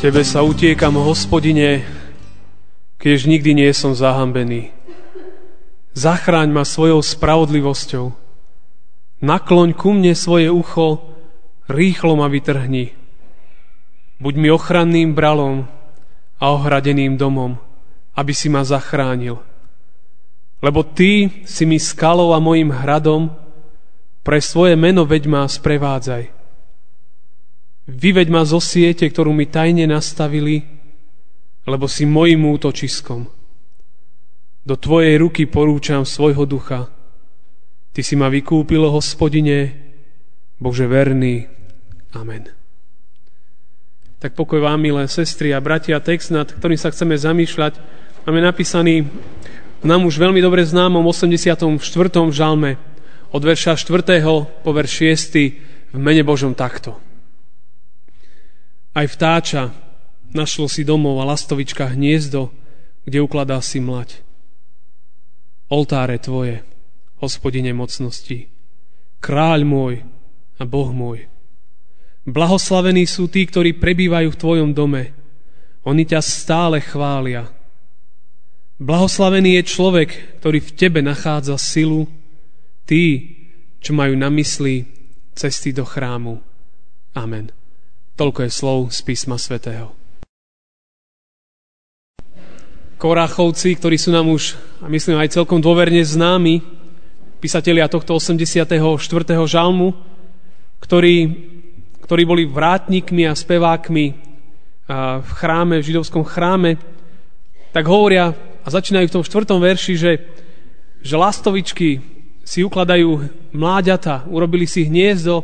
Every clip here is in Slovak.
Tebe sa utiekam, hospodine, keď nikdy nie som zahambený. Zachráň ma svojou spravodlivosťou. Nakloň ku mne svoje ucho, rýchlo ma vytrhni. Buď mi ochranným bralom a ohradeným domom, aby si ma zachránil. Lebo ty si mi skalou a mojim hradom, pre svoje meno veď ma sprevádzaj. Vyveď ma zo siete, ktorú mi tajne nastavili, lebo si mojim útočiskom. Do Tvojej ruky porúčam svojho ducha. Ty si ma vykúpil, hospodine, Bože verný. Amen. Tak pokoj vám, milé sestry a bratia, text, nad ktorým sa chceme zamýšľať, máme napísaný v nám už veľmi dobre známom 84. žalme od verša 4. po verš 6. v mene Božom takto. Aj vtáča našlo si domov a lastovička hniezdo, kde ukladá si mlať. Oltáre tvoje, hospodine mocnosti, kráľ môj a Boh môj. Blahoslavení sú tí, ktorí prebývajú v tvojom dome. Oni ťa stále chvália. Blahoslavený je človek, ktorý v tebe nachádza silu, tí, čo majú na mysli cesty do chrámu. Amen. Toľko je slov z písma svätého. Koráchovci, ktorí sú nám už, a myslím aj celkom dôverne známi, písatelia tohto 84. žalmu, ktorí, ktorí boli vrátnikmi a spevákmi v chráme, v židovskom chráme, tak hovoria a začínajú v tom štvrtom verši, že, že lastovičky si ukladajú mláďata, urobili si hniezdo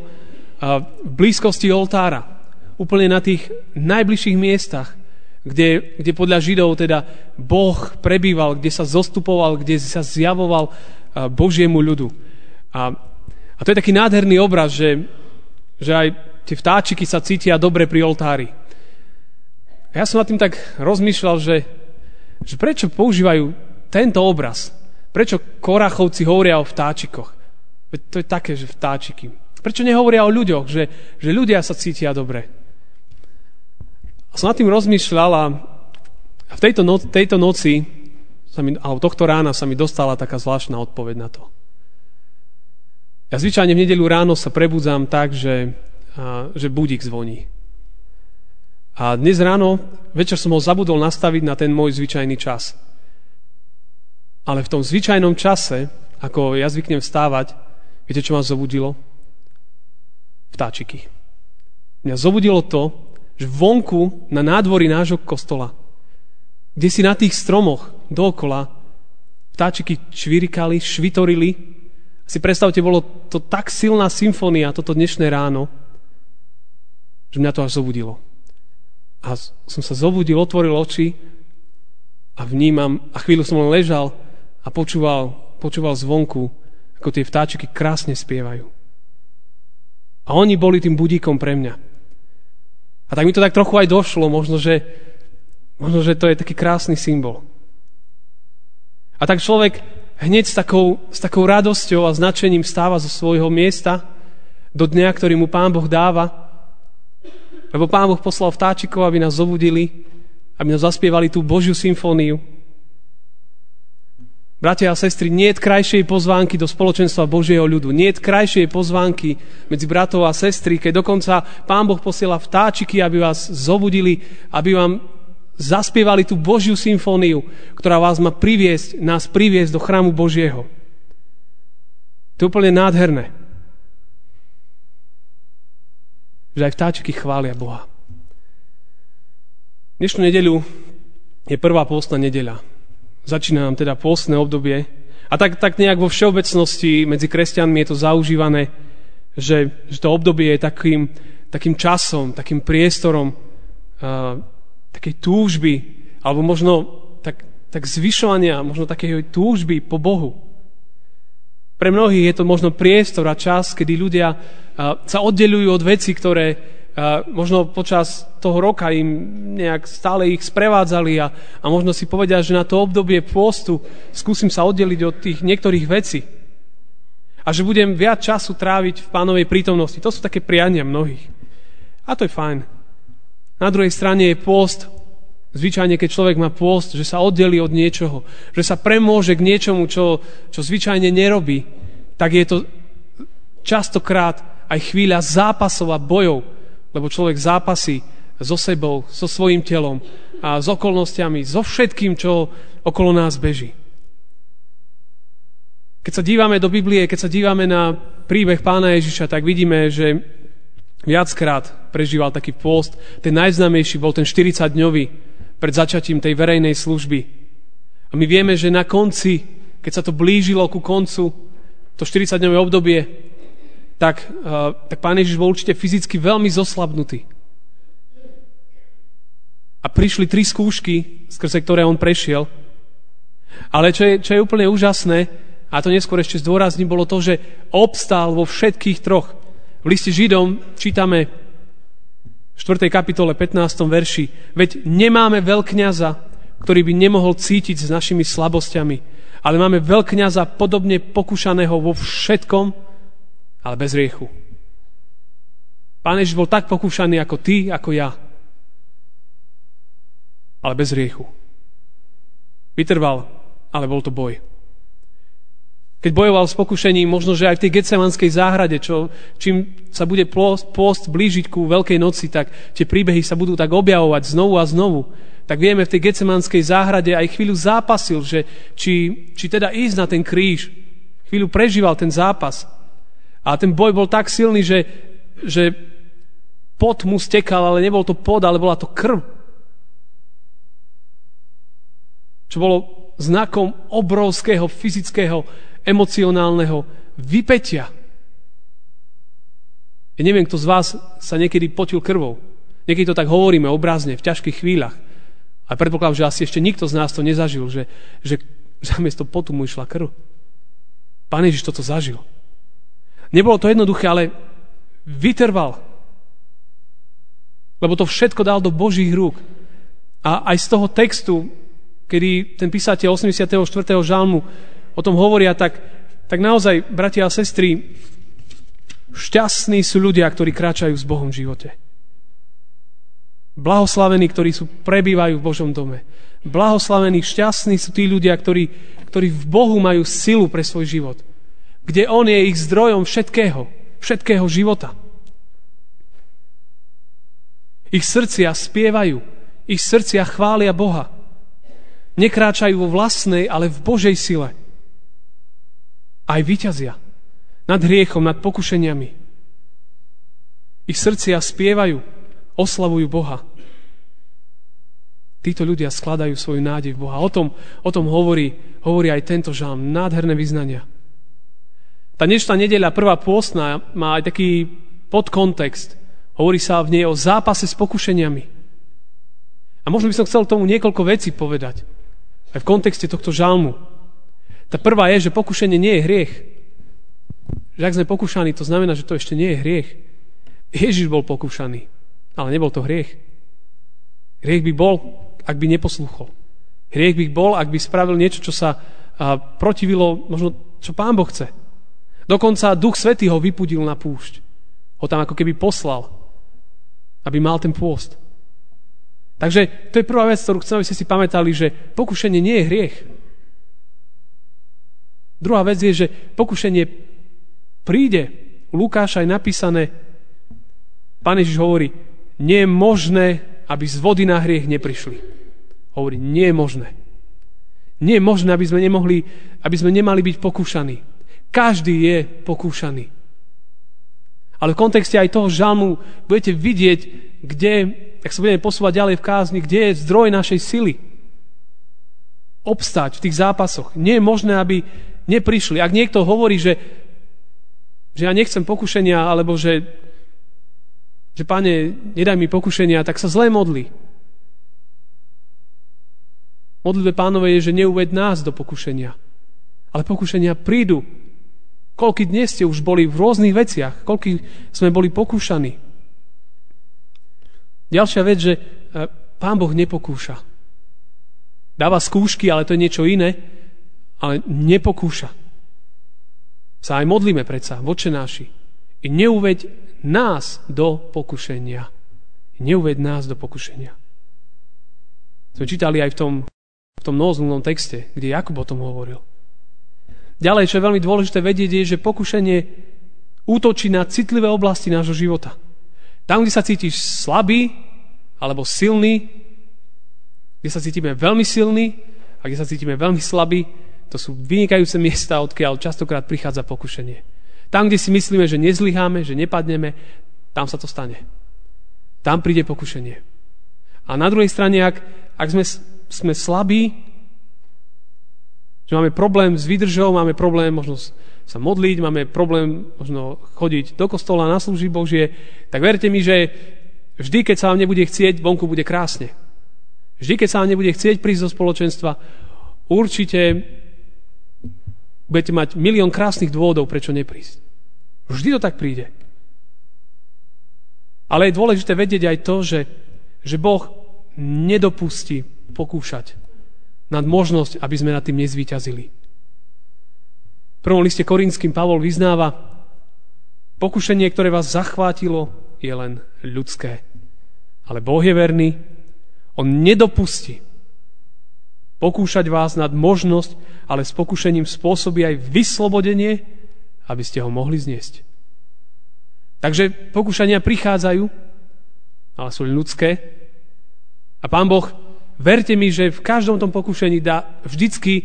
v blízkosti oltára úplne na tých najbližších miestach, kde, kde podľa Židov teda Boh prebýval, kde sa zostupoval, kde sa zjavoval Božiemu ľudu. A, a to je taký nádherný obraz, že, že aj tie vtáčiky sa cítia dobre pri oltári. A ja som nad tým tak rozmýšľal, že, že prečo používajú tento obraz? Prečo korachovci hovoria o vtáčikoch? Veď to je také, že vtáčiky. Prečo nehovoria o ľuďoch, že, že ľudia sa cítia dobre? Som nad tým rozmýšľal a v tejto, no, tejto noci, sa mi, alebo tohto rána sa mi dostala taká zvláštna odpoveď na to. Ja zvyčajne v nedeľu ráno sa prebudzám tak, že, a, že budík zvoní. A dnes ráno, večer som ho zabudol nastaviť na ten môj zvyčajný čas. Ale v tom zvyčajnom čase, ako ja zvyknem vstávať, viete, čo ma zobudilo? Vtáčiky. Mňa zobudilo to, že vonku na nádvorí nášho kostola, kde si na tých stromoch dookola vtáčiky čvirikali, švitorili. Si predstavte, bolo to tak silná symfónia toto dnešné ráno, že mňa to až zobudilo. A som sa zobudil, otvoril oči a vnímam, a chvíľu som len ležal a počúval, počúval zvonku, ako tie vtáčiky krásne spievajú. A oni boli tým budíkom pre mňa. A tak mi to tak trochu aj došlo, možno že, možno, že to je taký krásny symbol. A tak človek hneď s takou, s takou radosťou a značením stáva zo svojho miesta do dňa, ktorý mu Pán Boh dáva, lebo Pán Boh poslal vtáčikov, aby nás zobudili, aby nás zaspievali tú Božiu symfóniu, Bratia a sestry, nie je krajšej pozvánky do spoločenstva Božieho ľudu. Nie je krajšej pozvánky medzi bratov a sestry, keď dokonca Pán Boh posiela vtáčiky, aby vás zobudili, aby vám zaspievali tú Božiu symfóniu, ktorá vás má priviesť, nás priviesť do chrámu Božieho. To je úplne nádherné. Že aj vtáčiky chvália Boha. Dnešnú nedeľu je prvá pôstna nedeľa. Začína nám teda pôstne obdobie. A tak, tak nejak vo všeobecnosti medzi kresťanmi je to zaužívané, že, že to obdobie je takým, takým časom, takým priestorom uh, takej túžby, alebo možno tak, tak zvyšovania, možno takej túžby po Bohu. Pre mnohých je to možno priestor a čas, kedy ľudia sa oddelujú od veci, ktoré možno počas toho roka im nejak stále ich sprevádzali a, a možno si povedia, že na to obdobie pôstu skúsim sa oddeliť od tých niektorých vecí. A že budem viac času tráviť v pánovej prítomnosti. To sú také priania mnohých. A to je fajn. Na druhej strane je pôst, zvyčajne keď človek má pôst, že sa oddeli od niečoho, že sa premôže k niečomu, čo, čo zvyčajne nerobí, tak je to častokrát aj chvíľa zápasov a bojov, lebo človek zápasí so sebou, so svojím telom a s okolnostiami, so všetkým, čo okolo nás beží. Keď sa dívame do Biblie, keď sa dívame na príbeh pána Ježiša, tak vidíme, že viackrát prežíval taký pôst. Ten najznámejší bol ten 40-dňový pred začatím tej verejnej služby. A my vieme, že na konci, keď sa to blížilo ku koncu, to 40-dňové obdobie, tak, uh, tak pán Ježiš bol určite fyzicky veľmi zoslabnutý. A prišli tri skúšky, skrze ktoré on prešiel. Ale čo je, čo je úplne úžasné, a to neskôr ešte zdôrazním, bolo to, že obstál vo všetkých troch. V liste Židom čítame v 4. kapitole 15. verši Veď nemáme veľkňaza, ktorý by nemohol cítiť s našimi slabosťami, ale máme veľkňaza podobne pokúšaného vo všetkom, ale bez riechu. Pán Ježiš bol tak pokúšaný ako ty, ako ja. Ale bez riechu. Vytrval, ale bol to boj keď bojoval s pokušením, možno, že aj v tej Getsemanskej záhrade, čo, čím sa bude post, post blížiť ku Veľkej noci, tak tie príbehy sa budú tak objavovať znovu a znovu. Tak vieme, v tej Getsemanskej záhrade aj chvíľu zápasil, že či, či teda ísť na ten kríž. Chvíľu prežíval ten zápas. A ten boj bol tak silný, že, že pot mu stekal, ale nebol to pod, ale bola to krv. Čo bolo znakom obrovského fyzického emocionálneho vypetia. Ja neviem, kto z vás sa niekedy potil krvou. Niekedy to tak hovoríme obrazne, v ťažkých chvíľach. A predpokladám, že asi ešte nikto z nás to nezažil, že, že zamiesto potu mu išla krv. Pán Ježiš toto zažil. Nebolo to jednoduché, ale vytrval. Lebo to všetko dal do Božích rúk. A aj z toho textu, kedy ten písateľ 84. žalmu o tom hovoria, tak, tak naozaj, bratia a sestry, šťastní sú ľudia, ktorí kráčajú s Bohom v živote. Blahoslavení, ktorí sú, prebývajú v Božom dome. Blahoslavení, šťastní sú tí ľudia, ktorí, ktorí v Bohu majú silu pre svoj život. Kde On je ich zdrojom všetkého, všetkého života. Ich srdcia spievajú, ich srdcia chvália Boha. Nekráčajú vo vlastnej, ale v Božej sile aj vyťazia nad hriechom, nad pokušeniami. Ich srdcia spievajú, oslavujú Boha. Títo ľudia skladajú svoju nádej v Boha. O tom, o tom hovorí, hovorí aj tento žalm. Nádherné vyznania. Tá dnešná nedeľa, prvá pôstna, má aj taký podkontext. Hovorí sa v nej o zápase s pokušeniami. A možno by som chcel tomu niekoľko vecí povedať. Aj v kontexte tohto žalmu. Tá prvá je, že pokušenie nie je hriech. Že ak sme pokúšaní, to znamená, že to ešte nie je hriech. Ježiš bol pokúšaný, ale nebol to hriech. Hriech by bol, ak by neposlúchol. Hriech by bol, ak by spravil niečo, čo sa protivilo možno, čo Pán Boh chce. Dokonca Duch Svetý ho vypudil na púšť. Ho tam ako keby poslal, aby mal ten pôst. Takže to je prvá vec, ktorú chcem, aby ste si pamätali, že pokušenie nie je hriech. Druhá vec je, že pokušenie príde. U Lukáša je napísané, Pán Ježiš hovorí, nie je možné, aby z vody na hriech neprišli. Hovorí, nie je možné. Nie je možné, aby sme, nemohli, aby sme nemali byť pokúšaní. Každý je pokúšaný. Ale v kontexte aj toho žalmu budete vidieť, kde, ak sa budeme posúvať ďalej v kázni, kde je zdroj našej sily. Obstať v tých zápasoch. Nie je možné, aby neprišli. Ak niekto hovorí, že, že ja nechcem pokušenia, alebo že, že páne, nedaj mi pokušenia, tak sa zle modli. Modlitbe pánové je, že neuved nás do pokušenia. Ale pokušenia prídu. Koľky dnes ste už boli v rôznych veciach, koľky sme boli pokúšaní. Ďalšia vec, že e, pán Boh nepokúša. Dáva skúšky, ale to je niečo iné, ale nepokúša. Sa aj modlíme predsa, voče náši. I neuveď nás do pokušenia. Neuveď nás do pokušenia. Sme čítali aj v tom, v tom texte, kde Jakub o tom hovoril. Ďalej, čo je veľmi dôležité vedieť, je, že pokušenie útočí na citlivé oblasti nášho života. Tam, kde sa cítiš slabý alebo silný, kde sa cítime veľmi silný a kde sa cítime veľmi slabý, to sú vynikajúce miesta, odkiaľ častokrát prichádza pokušenie. Tam, kde si myslíme, že nezlyháme, že nepadneme, tam sa to stane. Tam príde pokušenie. A na druhej strane, ak, ak sme, sme slabí, že máme problém s výdržou, máme problém možno sa modliť, máme problém možno chodiť do kostola na služby Božie, tak verte mi, že vždy, keď sa vám nebude chcieť, vonku bude krásne. Vždy, keď sa vám nebude chcieť prísť do spoločenstva, určite budete mať milión krásnych dôvodov, prečo neprísť. Vždy to tak príde. Ale je dôležité vedieť aj to, že, že Boh nedopustí pokúšať nad možnosť, aby sme nad tým nezvíťazili. V prvom liste Korinským Pavol vyznáva, pokušenie, ktoré vás zachvátilo, je len ľudské. Ale Boh je verný, On nedopustí pokúšať vás nad možnosť, ale s pokušením spôsobí aj vyslobodenie, aby ste ho mohli zniesť. Takže pokúšania prichádzajú, ale sú ľudské. A Pán Boh Verte mi, že v každom tom pokušení dá vždycky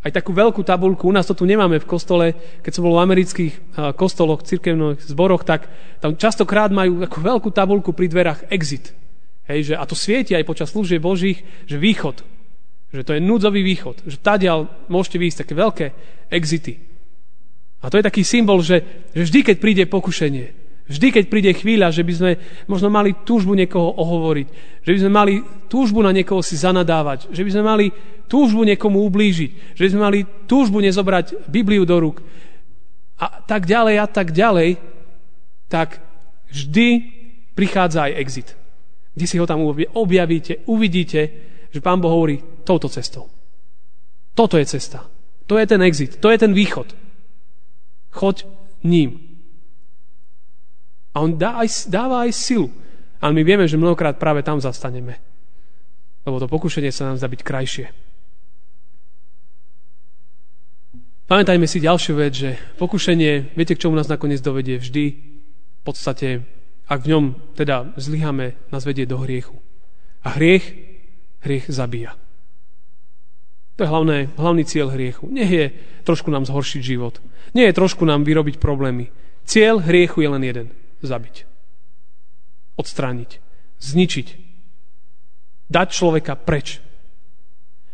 aj takú veľkú tabulku. U nás to tu nemáme v kostole. Keď som bol v amerických kostoloch, cirkevných zboroch, tak tam častokrát majú takú veľkú tabulku pri dverách exit. Hej, že, a to svieti aj počas služieb Božích, že východ. Že to je núdzový východ. Že tadiaľ môžete výjsť také veľké exity. A to je taký symbol, že, že vždy, keď príde pokušenie, Vždy, keď príde chvíľa, že by sme možno mali túžbu niekoho ohovoriť, že by sme mali túžbu na niekoho si zanadávať, že by sme mali túžbu niekomu ublížiť, že by sme mali túžbu nezobrať Bibliu do rúk a tak ďalej a tak ďalej, tak vždy prichádza aj exit. Kde si ho tam objavíte, uvidíte, že Pán Boh hovorí touto cestou. Toto je cesta. To je ten exit. To je ten východ. Choď ním. A on dá aj, dáva aj silu. Ale my vieme, že mnohokrát práve tam zastaneme. Lebo to pokušenie sa nám zdá byť krajšie. Pamätajme si ďalšiu vec, že pokušenie, viete, k čomu nás nakoniec dovedie vždy? V podstate, ak v ňom teda zlyhame, nás vedie do hriechu. A hriech, hriech zabíja. To je hlavné, hlavný cieľ hriechu. Nie je trošku nám zhoršiť život. Nie je trošku nám vyrobiť problémy. Cieľ hriechu je len jeden zabiť. Odstrániť. Zničiť. Dať človeka preč.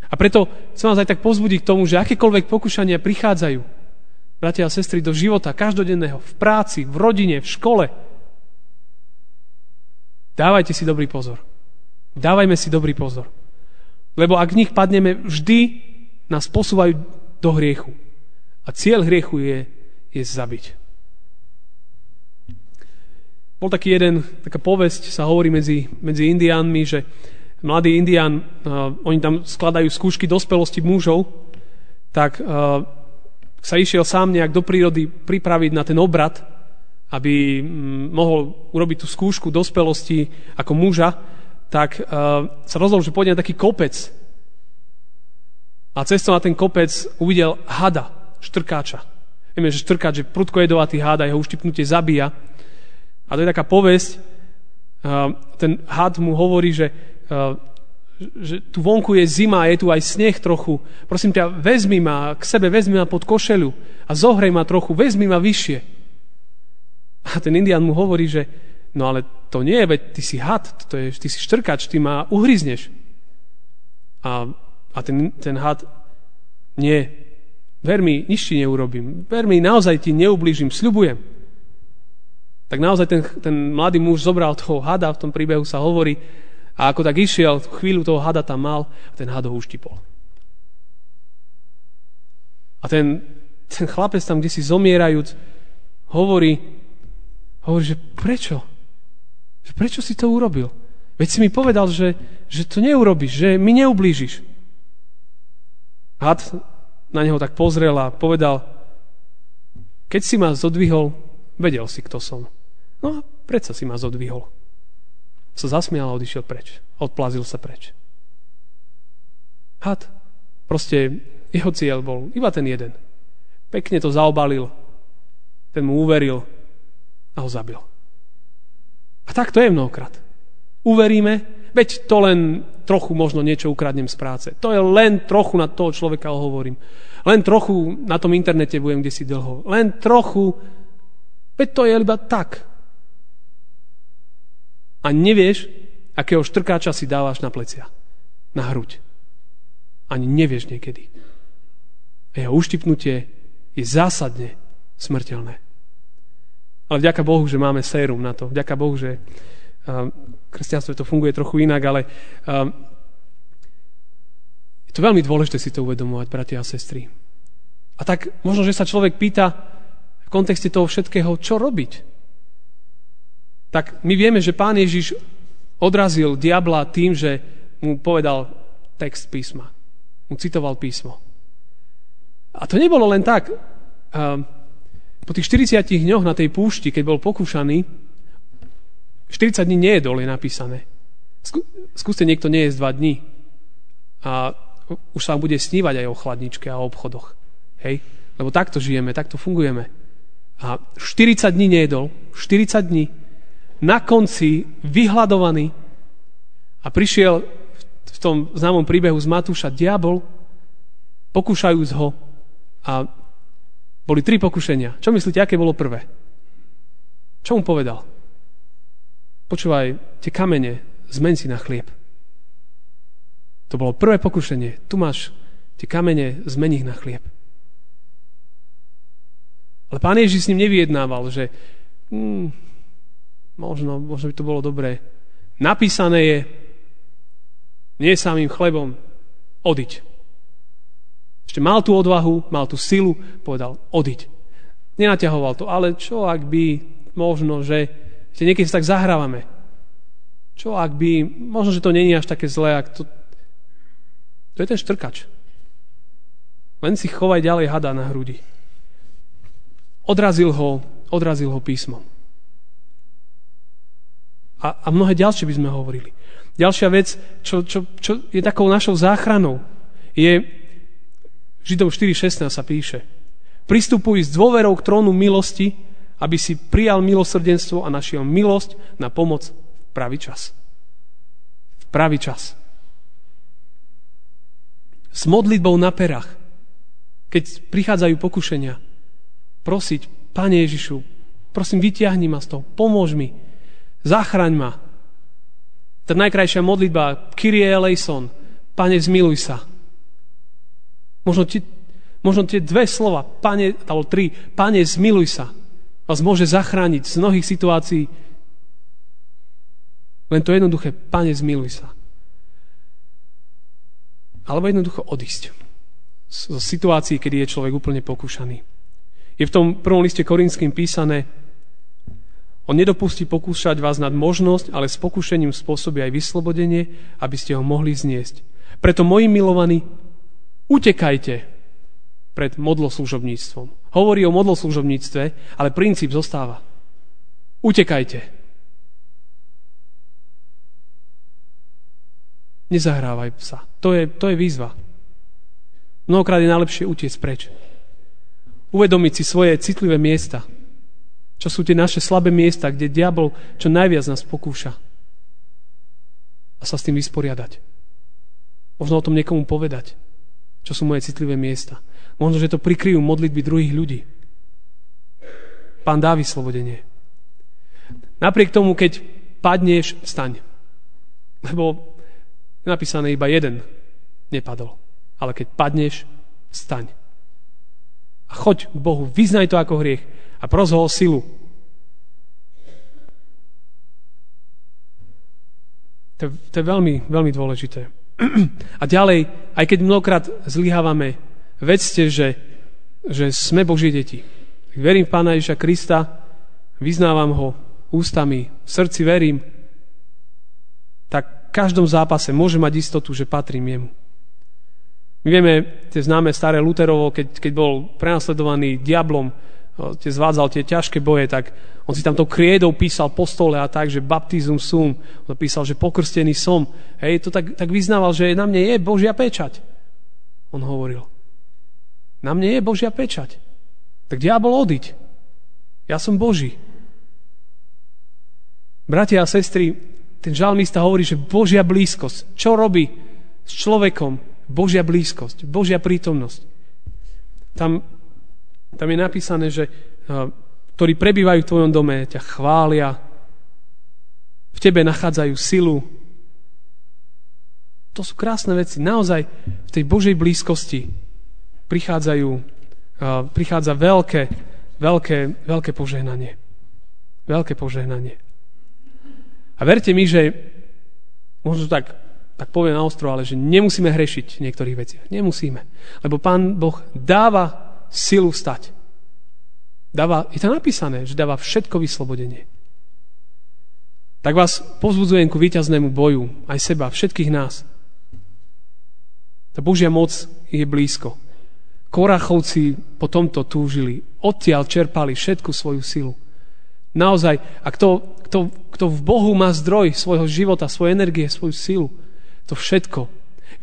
A preto chcem vás aj tak pozbudiť k tomu, že akékoľvek pokúšania prichádzajú, bratia a sestry, do života každodenného, v práci, v rodine, v škole, dávajte si dobrý pozor. Dávajme si dobrý pozor. Lebo ak v nich padneme, vždy nás posúvajú do hriechu. A cieľ hriechu je, je zabiť. Bol taký jeden, taká povesť, sa hovorí medzi, medzi indiánmi, že mladý indián, uh, oni tam skladajú skúšky dospelosti mužov, tak uh, sa išiel sám nejak do prírody pripraviť na ten obrad, aby um, mohol urobiť tú skúšku dospelosti ako muža, tak uh, sa rozhodol, že pôjde na taký kopec. A cestou na ten kopec uvidel hada, štrkáča. Vieme, že štrkáč je prudko jedovatý hada, jeho uštipnutie zabíja. A to je taká povesť, ten had mu hovorí, že, že tu vonku je zima, je tu aj sneh trochu. Prosím ťa, vezmi ma k sebe, vezmi ma pod košelu a zohrej ma trochu, vezmi ma vyššie. A ten indian mu hovorí, že no ale to nie je, veď ty si had, to je, ty si štrkač, ty ma uhryzneš. A, a ten, ten had, nie, ver mi, nič ti neurobím, ver mi, naozaj ti neublížim, sľubujem tak naozaj ten, ten mladý muž zobral toho hada, v tom príbehu sa hovorí, A ako tak išiel, chvíľu toho hada tam mal a ten had ho uštipol. A ten, ten chlapec tam, kde si zomierajúc, hovorí, hovorí, že prečo? Že prečo si to urobil? Veď si mi povedal, že, že to neurobiš, že mi neublížiš. Had na neho tak pozrel a povedal, keď si ma zodvihol, vedel si, kto som. No a predsa si ma zodvihol. Sa zasmial a odišiel preč. Odplazil sa preč. Had. Proste jeho cieľ bol iba ten jeden. Pekne to zaobalil. Ten mu uveril a ho zabil. A tak to je mnohokrát. Uveríme, veď to len trochu možno niečo ukradnem z práce. To je len trochu na toho človeka hovorím. Len trochu na tom internete budem kde si dlho. Len trochu. Veď to je iba tak. A nevieš, akého štrkáča si dávaš na plecia. Na hruď. Ani nevieš niekedy. A jeho uštipnutie je zásadne smrteľné. Ale vďaka Bohu, že máme sérum na to. Vďaka Bohu, že uh, kresťanstve to funguje trochu inak, ale uh, je to veľmi dôležité si to uvedomovať, bratia a sestry. A tak možno, že sa človek pýta v kontexte toho všetkého, čo robiť. Tak my vieme, že pán Ježiš odrazil diabla tým, že mu povedal text písma. Mu citoval písmo. A to nebolo len tak. Uh, po tých 40 dňoch na tej púšti, keď bol pokúšaný, 40 dní nejedol, je napísané. Skúste niekto nejesť 2 dní a už sa vám bude snívať aj o chladničke a o obchodoch. Hej? Lebo takto žijeme, takto fungujeme. A 40 dní nejedol, 40 dní, na konci vyhľadovaný a prišiel v tom známom príbehu z Matúša diabol, pokúšajúc ho a boli tri pokušenia. Čo myslíte, aké bolo prvé? Čo mu povedal? Počúvaj, tie kamene zmen si na chlieb. To bolo prvé pokušenie. Tu máš tie kamene, zmeni ich na chlieb. Ale pán Ježiš s ním nevyjednával, že hmm, možno, možno by to bolo dobré. Napísané je, nie samým chlebom, odiť. Ešte mal tú odvahu, mal tú silu, povedal, odiť. Nenaťahoval to, ale čo ak by možno, že ešte niekedy sa tak zahrávame. Čo ak by, možno, že to není až také zlé, ak to, to je ten štrkač. Len si chovaj ďalej hada na hrudi. Odrazil ho, odrazil ho písmo. A, a mnohé ďalšie by sme hovorili. Ďalšia vec, čo, čo, čo je takou našou záchranou, je Židov 4.16 sa píše. Pristupuj s dôverou k trónu milosti, aby si prijal milosrdenstvo a našiel milosť na pomoc v pravý čas. V pravý čas. S modlitbou na perách, keď prichádzajú pokušenia, prosiť, Pane Ježišu, prosím, vyťahni ma z toho, pomôž mi, zachraň ma. Tá najkrajšia modlitba, Kyrie eleison, Pane, zmiluj sa. Možno, ti, možno tie dve slova, pane, alebo tri, pane, zmiluj sa, vás môže zachrániť z mnohých situácií. Len to jednoduché, pane, zmiluj sa. Alebo jednoducho odísť zo situácií, kedy je človek úplne pokúšaný. Je v tom prvom liste Korinským písané, on nedopustí pokúšať vás nad možnosť, ale s pokúšením spôsobí aj vyslobodenie, aby ste ho mohli zniesť. Preto, moji milovaní, Utekajte pred modloslužobníctvom. Hovorí o modloslužobníctve, ale princíp zostáva. Utekajte. Nezahrávaj sa. To je, to je výzva. Mnohokrát je najlepšie utiecť preč. Uvedomiť si svoje citlivé miesta. Čo sú tie naše slabé miesta, kde diabol čo najviac nás pokúša. A sa s tým vysporiadať. Možno o tom niekomu povedať čo sú moje citlivé miesta. Možno, že to prikryjú modlitby druhých ľudí. Pán dá vyslobodenie. Napriek tomu, keď padneš, staň. Lebo je napísané iba jeden nepadol. Ale keď padneš, staň. A choď k Bohu, vyznaj to ako hriech a pros ho o silu. To, to je veľmi, veľmi dôležité. A ďalej, aj keď mnohokrát zlyhávame, vedzte, že, že sme Božie deti. Verím v Pána Ježa Krista, vyznávam ho ústami, v srdci verím, tak v každom zápase môže mať istotu, že patrím jemu. My vieme tie známe staré Luterovo, keď, keď bol prenasledovaný diablom, zvádzal tie ťažké boje, tak on si tam to kriedou písal po stole a tak, že baptizum sum. On písal, že pokrstený som. Hej, to tak, tak vyznával, že na mne je Božia pečať. On hovoril. Na mne je Božia pečať. Tak diabol odiť. Ja som Boží. Bratia a sestry, ten žalmista hovorí, že Božia blízkosť. Čo robí s človekom, Božia blízkosť, Božia prítomnosť. Tam, tam je napísané, že ktorí prebývajú v tvojom dome, ťa chvália, v tebe nachádzajú silu. To sú krásne veci. Naozaj v tej Božej blízkosti prichádzajú, prichádza veľké, veľké, veľké požehnanie. Veľké požehnanie. A verte mi, že možno tak tak poviem na ostro, ale že nemusíme hrešiť v niektorých veciach. Nemusíme. Lebo Pán Boh dáva silu stať. Dáva, je to napísané, že dáva všetko vyslobodenie. Tak vás pozbudzujem ku víťaznému boju, aj seba, všetkých nás. Tá Božia moc je blízko. Korachovci po tomto túžili, odtiaľ čerpali všetku svoju silu. Naozaj, a kto, kto, kto v Bohu má zdroj svojho života, svojej energie, svoju silu, to všetko.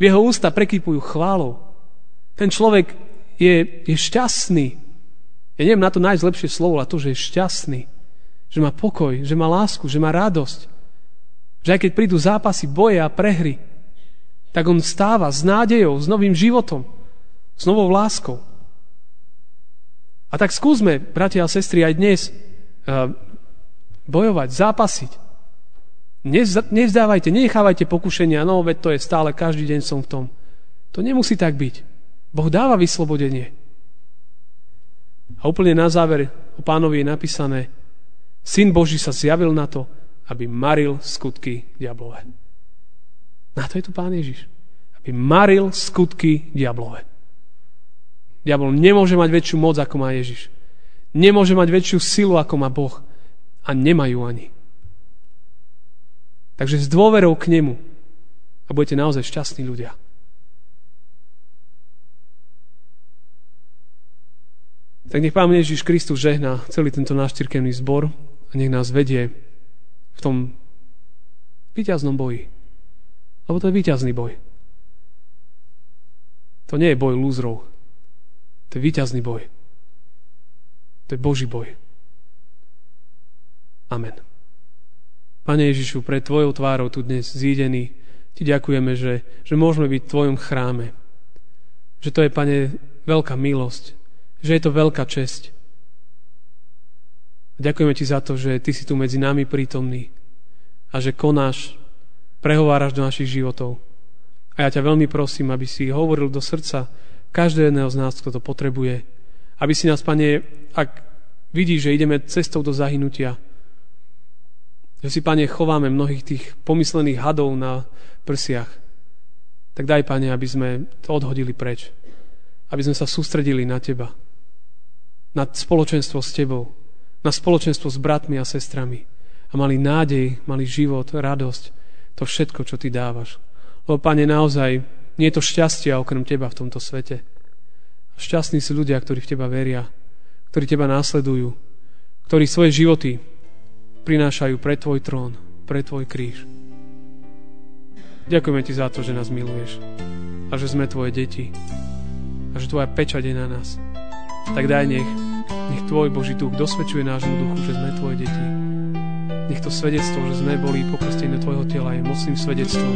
V jeho ústa prekypujú chválou. Ten človek je, je šťastný. Ja neviem na to nájsť lepšie slovo, ale to, že je šťastný. Že má pokoj, že má lásku, že má radosť. Že aj keď prídu zápasy, boje a prehry, tak on stáva s nádejou, s novým životom, s novou láskou. A tak skúsme, bratia a sestry, aj dnes uh, bojovať, zápasiť Nevzdávajte, nenechávajte pokušenia, no veď to je stále, každý deň som v tom. To nemusí tak byť. Boh dáva vyslobodenie. A úplne na záver o pánovi je napísané, Syn Boží sa zjavil na to, aby maril skutky diablové. Na to je tu pán Ježiš. Aby maril skutky diablové. Diabol nemôže mať väčšiu moc, ako má Ježiš. Nemôže mať väčšiu silu, ako má Boh. A nemajú ani. Takže s dôverou k nemu a budete naozaj šťastní ľudia. Tak nech Pán Ježiš Kristus žehná celý tento náš cirkevný zbor a nech nás vedie v tom víťaznom boji. Lebo to je víťazný boj. To nie je boj lúzrov. To je víťazný boj. To je Boží boj. Amen. Pane Ježišu, pre Tvojou tvárou tu dnes zídený, Ti ďakujeme, že, že môžeme byť v Tvojom chráme. Že to je, Pane, veľká milosť. Že je to veľká česť. Ďakujeme Ti za to, že Ty si tu medzi nami prítomný a že konáš, prehováraš do našich životov. A ja ťa veľmi prosím, aby si hovoril do srdca každého jedného z nás, kto to potrebuje. Aby si nás, Pane, ak vidíš, že ideme cestou do zahynutia, že si, Pane, chováme mnohých tých pomyslených hadov na prsiach, tak daj, Pane, aby sme to odhodili preč. Aby sme sa sústredili na Teba. Na spoločenstvo s Tebou. Na spoločenstvo s bratmi a sestrami. A mali nádej, mali život, radosť. To všetko, čo Ty dávaš. Lebo, Pane, naozaj nie je to šťastie okrem Teba v tomto svete. Šťastní sú ľudia, ktorí v Teba veria, ktorí Teba následujú, ktorí svoje životy prinášajú pre Tvoj trón, pre Tvoj kríž. Ďakujeme Ti za to, že nás miluješ a že sme Tvoje deti a že Tvoja pečať je na nás. Tak daj nech, nech Tvoj Boží duch dosvedčuje nášmu duchu, že sme Tvoje deti. Nech to svedectvo, že sme boli pokrstení do Tvojho tela, je mocným svedectvom